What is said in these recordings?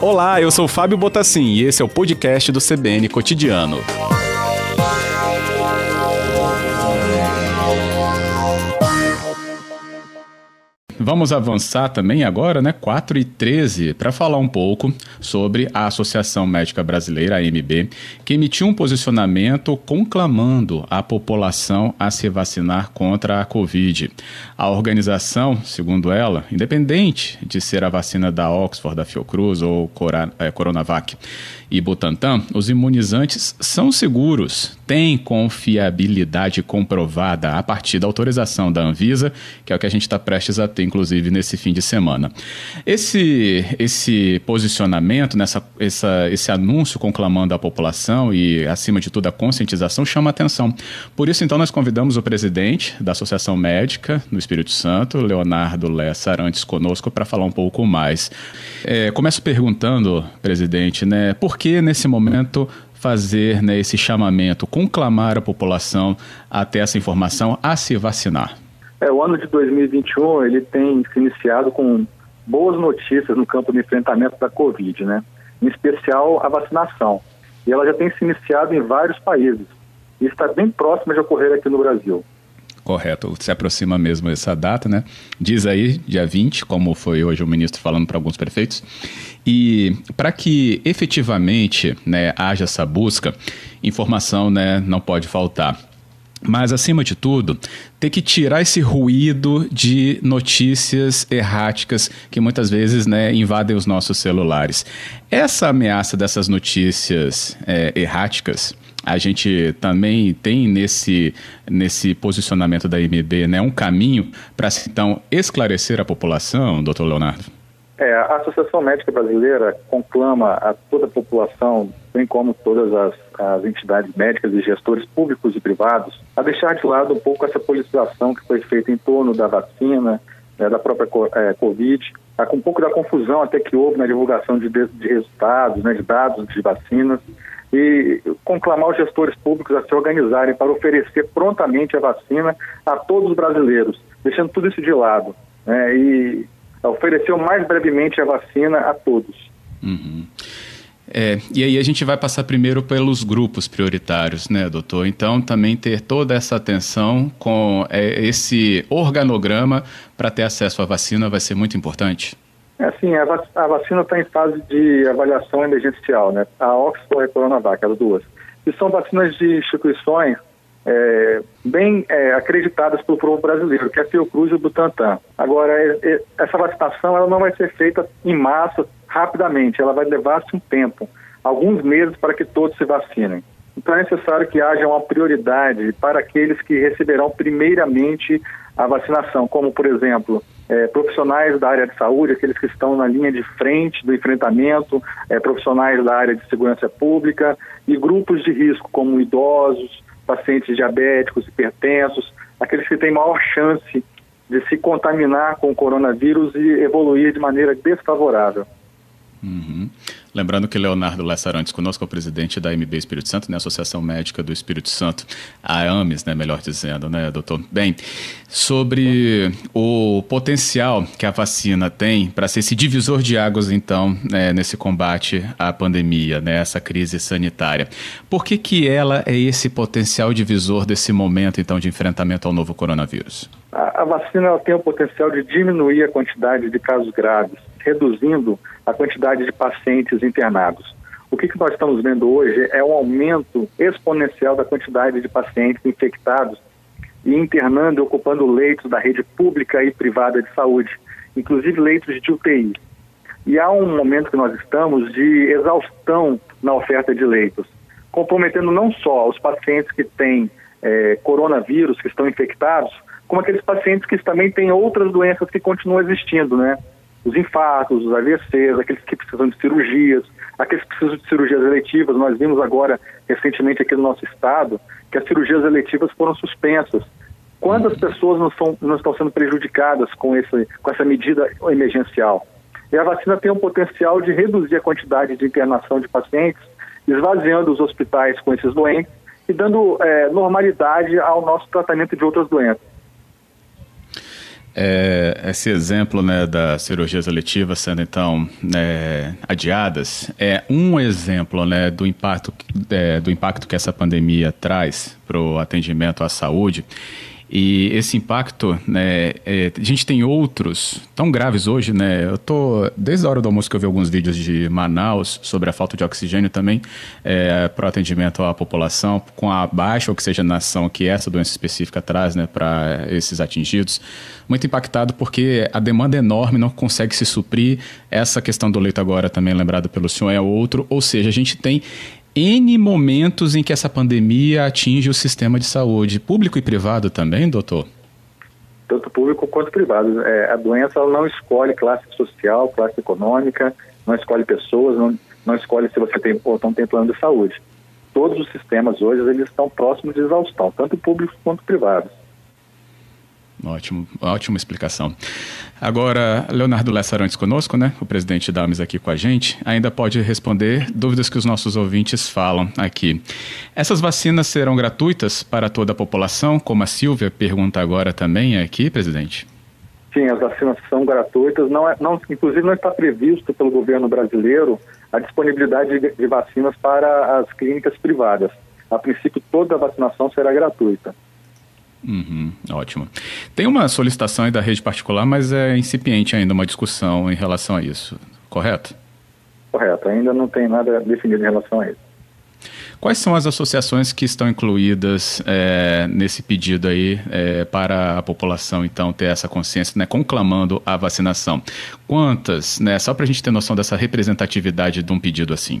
Olá, eu sou Fábio Botassin e esse é o podcast do CBN Cotidiano. Vamos avançar também agora, né, 4 e 13, para falar um pouco sobre a Associação Médica Brasileira, AMB, que emitiu um posicionamento conclamando a população a se vacinar contra a Covid. A organização, segundo ela, independente de ser a vacina da Oxford, da Fiocruz ou é, Coronavac, e Butantan, os imunizantes são seguros, têm confiabilidade comprovada a partir da autorização da Anvisa, que é o que a gente está prestes a ter, inclusive, nesse fim de semana. Esse, esse posicionamento, nessa, essa, esse anúncio conclamando a população e, acima de tudo, a conscientização chama atenção. Por isso, então, nós convidamos o presidente da Associação Médica no Espírito Santo, Leonardo Lessa, antes conosco, para falar um pouco mais. É, começo perguntando, presidente, né, por que nesse momento fazer né, esse chamamento, conclamar a população a ter essa informação, a se vacinar? É, o ano de 2021 ele tem se iniciado com boas notícias no campo de enfrentamento da Covid, né? Em especial a vacinação. E ela já tem se iniciado em vários países. E está bem próxima de ocorrer aqui no Brasil. Correto, se aproxima mesmo essa data, né? Diz aí, dia 20, como foi hoje o ministro falando para alguns prefeitos. E para que efetivamente né, haja essa busca, informação né, não pode faltar. Mas, acima de tudo, ter que tirar esse ruído de notícias erráticas que muitas vezes né, invadem os nossos celulares. Essa ameaça dessas notícias é, erráticas a gente também tem nesse, nesse posicionamento da IMB né, um caminho para então esclarecer a população, doutor Leonardo? É, a Associação Médica Brasileira conclama a toda a população, bem como todas as, as entidades médicas e gestores públicos e privados, a deixar de lado um pouco essa politização que foi feita em torno da vacina, né, da própria é, Covid, tá, com um pouco da confusão até que houve na divulgação de, de resultados, né, de dados de vacinas, e conclamar os gestores públicos a se organizarem para oferecer prontamente a vacina a todos os brasileiros, deixando tudo isso de lado. Né, e oferecer o mais brevemente a vacina a todos. Uhum. É, e aí a gente vai passar primeiro pelos grupos prioritários, né, doutor? Então, também ter toda essa atenção com é, esse organograma para ter acesso à vacina vai ser muito importante? É assim, a, vac a vacina está em fase de avaliação emergencial, né? A Oxford e a Coronavac, as duas. E são vacinas de instituições é, bem é, acreditadas pelo povo brasileiro, que é a Fiocruz e o Butantan. Agora, é, é, essa vacinação ela não vai ser feita em massa rapidamente, ela vai levar-se um tempo, alguns meses para que todos se vacinem. Então é necessário que haja uma prioridade para aqueles que receberão primeiramente a vacinação, como por exemplo é, profissionais da área de saúde, aqueles que estão na linha de frente do enfrentamento, é, profissionais da área de segurança pública e grupos de risco como idosos, pacientes diabéticos, hipertensos, aqueles que têm maior chance de se contaminar com o coronavírus e evoluir de maneira desfavorável. Uhum. Lembrando que Leonardo Lessarantes conosco é o presidente da MB Espírito Santo, né, Associação Médica do Espírito Santo, a AMES, né, melhor dizendo, né, doutor? Bem, sobre o potencial que a vacina tem para ser esse divisor de águas, então, né, nesse combate à pandemia, né, essa crise sanitária. Por que, que ela é esse potencial divisor desse momento, então, de enfrentamento ao novo coronavírus? A, a vacina tem o potencial de diminuir a quantidade de casos graves, reduzindo a quantidade de pacientes internados. O que, que nós estamos vendo hoje é um aumento exponencial da quantidade de pacientes infectados e internando e ocupando leitos da rede pública e privada de saúde, inclusive leitos de UTI. E há um momento que nós estamos de exaustão na oferta de leitos, comprometendo não só os pacientes que têm é, coronavírus, que estão infectados, como aqueles pacientes que também têm outras doenças que continuam existindo, né? Os infartos, os AVCs, aqueles que precisam de cirurgias, aqueles que precisam de cirurgias eletivas. Nós vimos agora, recentemente aqui no nosso estado, que as cirurgias eletivas foram suspensas. Quantas pessoas não, são, não estão sendo prejudicadas com, esse, com essa medida emergencial? E a vacina tem o potencial de reduzir a quantidade de internação de pacientes, esvaziando os hospitais com esses doentes e dando é, normalidade ao nosso tratamento de outras doenças. É, esse exemplo né, das cirurgias eletivas sendo então né, adiadas é um exemplo né, do, impacto, é, do impacto que essa pandemia traz para o atendimento à saúde. E esse impacto, né, é, a gente tem outros tão graves hoje, né? Eu tô, desde a hora do almoço que eu vi alguns vídeos de Manaus sobre a falta de oxigênio também é, para o atendimento à população, com a baixa oxigenação que essa doença específica traz, né, para esses atingidos. Muito impactado porque a demanda é enorme, não consegue se suprir. Essa questão do leito agora também lembrado pelo senhor é outro, ou seja, a gente tem N momentos em que essa pandemia atinge o sistema de saúde, público e privado também, doutor? Tanto público quanto privado. É, a doença não escolhe classe social, classe econômica, não escolhe pessoas, não, não escolhe se você tem ou não tem plano de saúde. Todos os sistemas hoje eles estão próximos de exaustão, tanto públicos quanto privados. Ótimo, ótima explicação. Agora, Leonardo Lessarantes conosco, né? O presidente da AMES aqui com a gente, ainda pode responder dúvidas que os nossos ouvintes falam aqui. Essas vacinas serão gratuitas para toda a população, como a Silvia pergunta agora também aqui, presidente? Sim, as vacinas são gratuitas. Não é, não, inclusive, não está previsto pelo governo brasileiro a disponibilidade de, de vacinas para as clínicas privadas. A princípio, toda a vacinação será gratuita. Uhum, ótimo. Tem uma solicitação aí da rede particular, mas é incipiente ainda uma discussão em relação a isso, correto? Correto, ainda não tem nada definido em relação a isso. Quais são as associações que estão incluídas é, nesse pedido aí é, para a população, então, ter essa consciência, né, conclamando a vacinação? Quantas, né, só para a gente ter noção dessa representatividade de um pedido assim?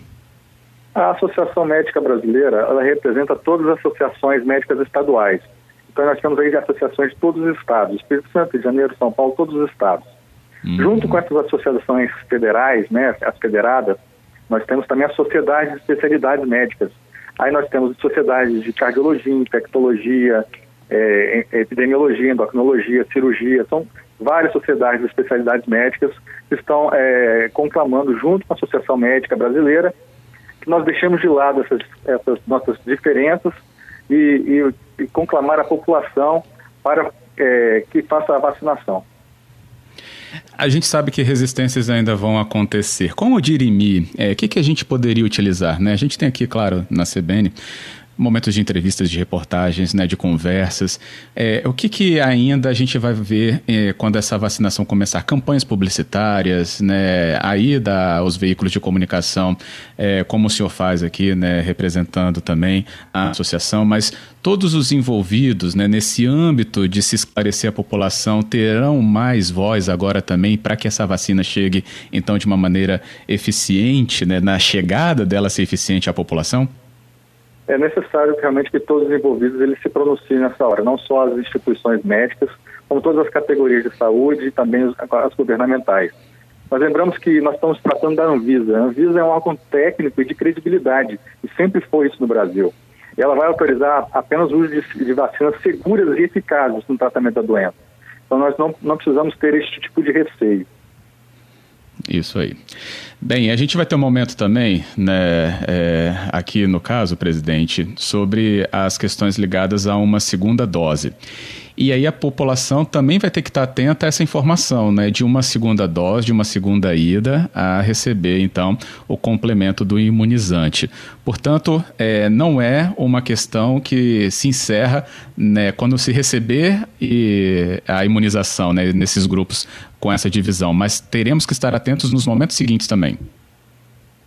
A Associação Médica Brasileira, ela representa todas as associações médicas estaduais. Então nós temos aí associações de todos os estados, Espírito Santo, Rio de Janeiro, São Paulo, todos os estados. Uhum. Junto com essas associações federais, né, as federadas, nós temos também a sociedade de especialidades médicas. Aí nós temos sociedades de cardiologia, infectologia, é, epidemiologia, endocrinologia, cirurgia, são várias sociedades de especialidades médicas que estão é, conclamando junto com a Associação Médica Brasileira que nós deixemos de lado essas, essas nossas diferenças e, e, e conclamar a população para é, que faça a vacinação. A gente sabe que resistências ainda vão acontecer. Como o dirimi, o é, que, que a gente poderia utilizar? Né? A gente tem aqui, claro, na CBN, momentos de entrevistas, de reportagens, né, de conversas. É, o que, que ainda a gente vai ver é, quando essa vacinação começar? Campanhas publicitárias, né, a ida aos veículos de comunicação, é, como o senhor faz aqui, né, representando também a associação, mas todos os envolvidos né, nesse âmbito de se esclarecer a população terão mais voz agora também para que essa vacina chegue, então, de uma maneira eficiente, né, na chegada dela ser eficiente à população? É necessário realmente que todos os envolvidos eles se pronunciem nessa hora, não só as instituições médicas, como todas as categorias de saúde e também as governamentais. Nós lembramos que nós estamos tratando da Anvisa. A Anvisa é um órgão técnico e de credibilidade, e sempre foi isso no Brasil. Ela vai autorizar apenas o uso de, de vacinas seguras e eficazes no tratamento da doença. Então nós não, não precisamos ter este tipo de receio. Isso aí. Bem, a gente vai ter um momento também, né, é, aqui no caso, presidente, sobre as questões ligadas a uma segunda dose. E aí a população também vai ter que estar atenta a essa informação, né, de uma segunda dose, de uma segunda ida a receber, então, o complemento do imunizante. Portanto, é, não é uma questão que se encerra né, quando se receber e a imunização né, nesses grupos com essa divisão, mas teremos que estar atentos nos momentos seguintes também.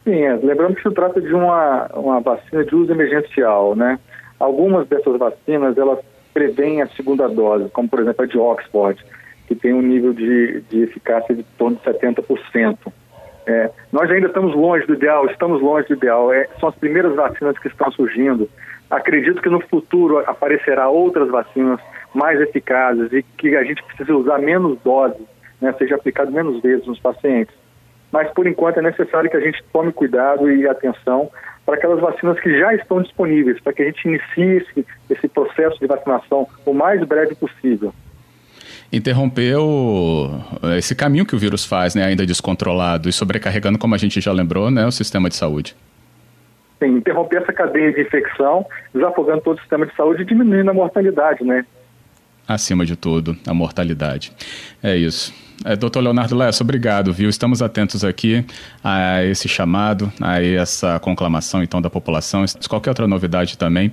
Sim, é. lembrando que se trata de uma, uma vacina de uso emergencial, né? Algumas dessas vacinas, elas prevêem a segunda dose, como por exemplo a de Oxford, que tem um nível de, de eficácia de torno de 70%. É, nós ainda estamos longe do ideal, estamos longe do ideal. É, são as primeiras vacinas que estão surgindo. Acredito que no futuro aparecerá outras vacinas mais eficazes e que a gente precisa usar menos doses, né, seja aplicado menos vezes nos pacientes. Mas por enquanto é necessário que a gente tome cuidado e atenção para aquelas vacinas que já estão disponíveis, para que a gente inicie esse, esse processo de vacinação o mais breve possível interrompeu esse caminho que o vírus faz, né, ainda descontrolado e sobrecarregando, como a gente já lembrou, né, o sistema de saúde. Sim, interromper essa cadeia de infecção, desafogando todo o sistema de saúde e diminuindo a mortalidade, né? Acima de tudo, a mortalidade. É isso. É, doutor Leonardo Lessa, obrigado, viu? Estamos atentos aqui a esse chamado, a essa conclamação, então, da população. Qualquer outra novidade também,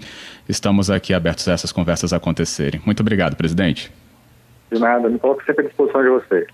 estamos aqui abertos a essas conversas acontecerem. Muito obrigado, presidente. De nada, me coloco sempre à disposição de vocês.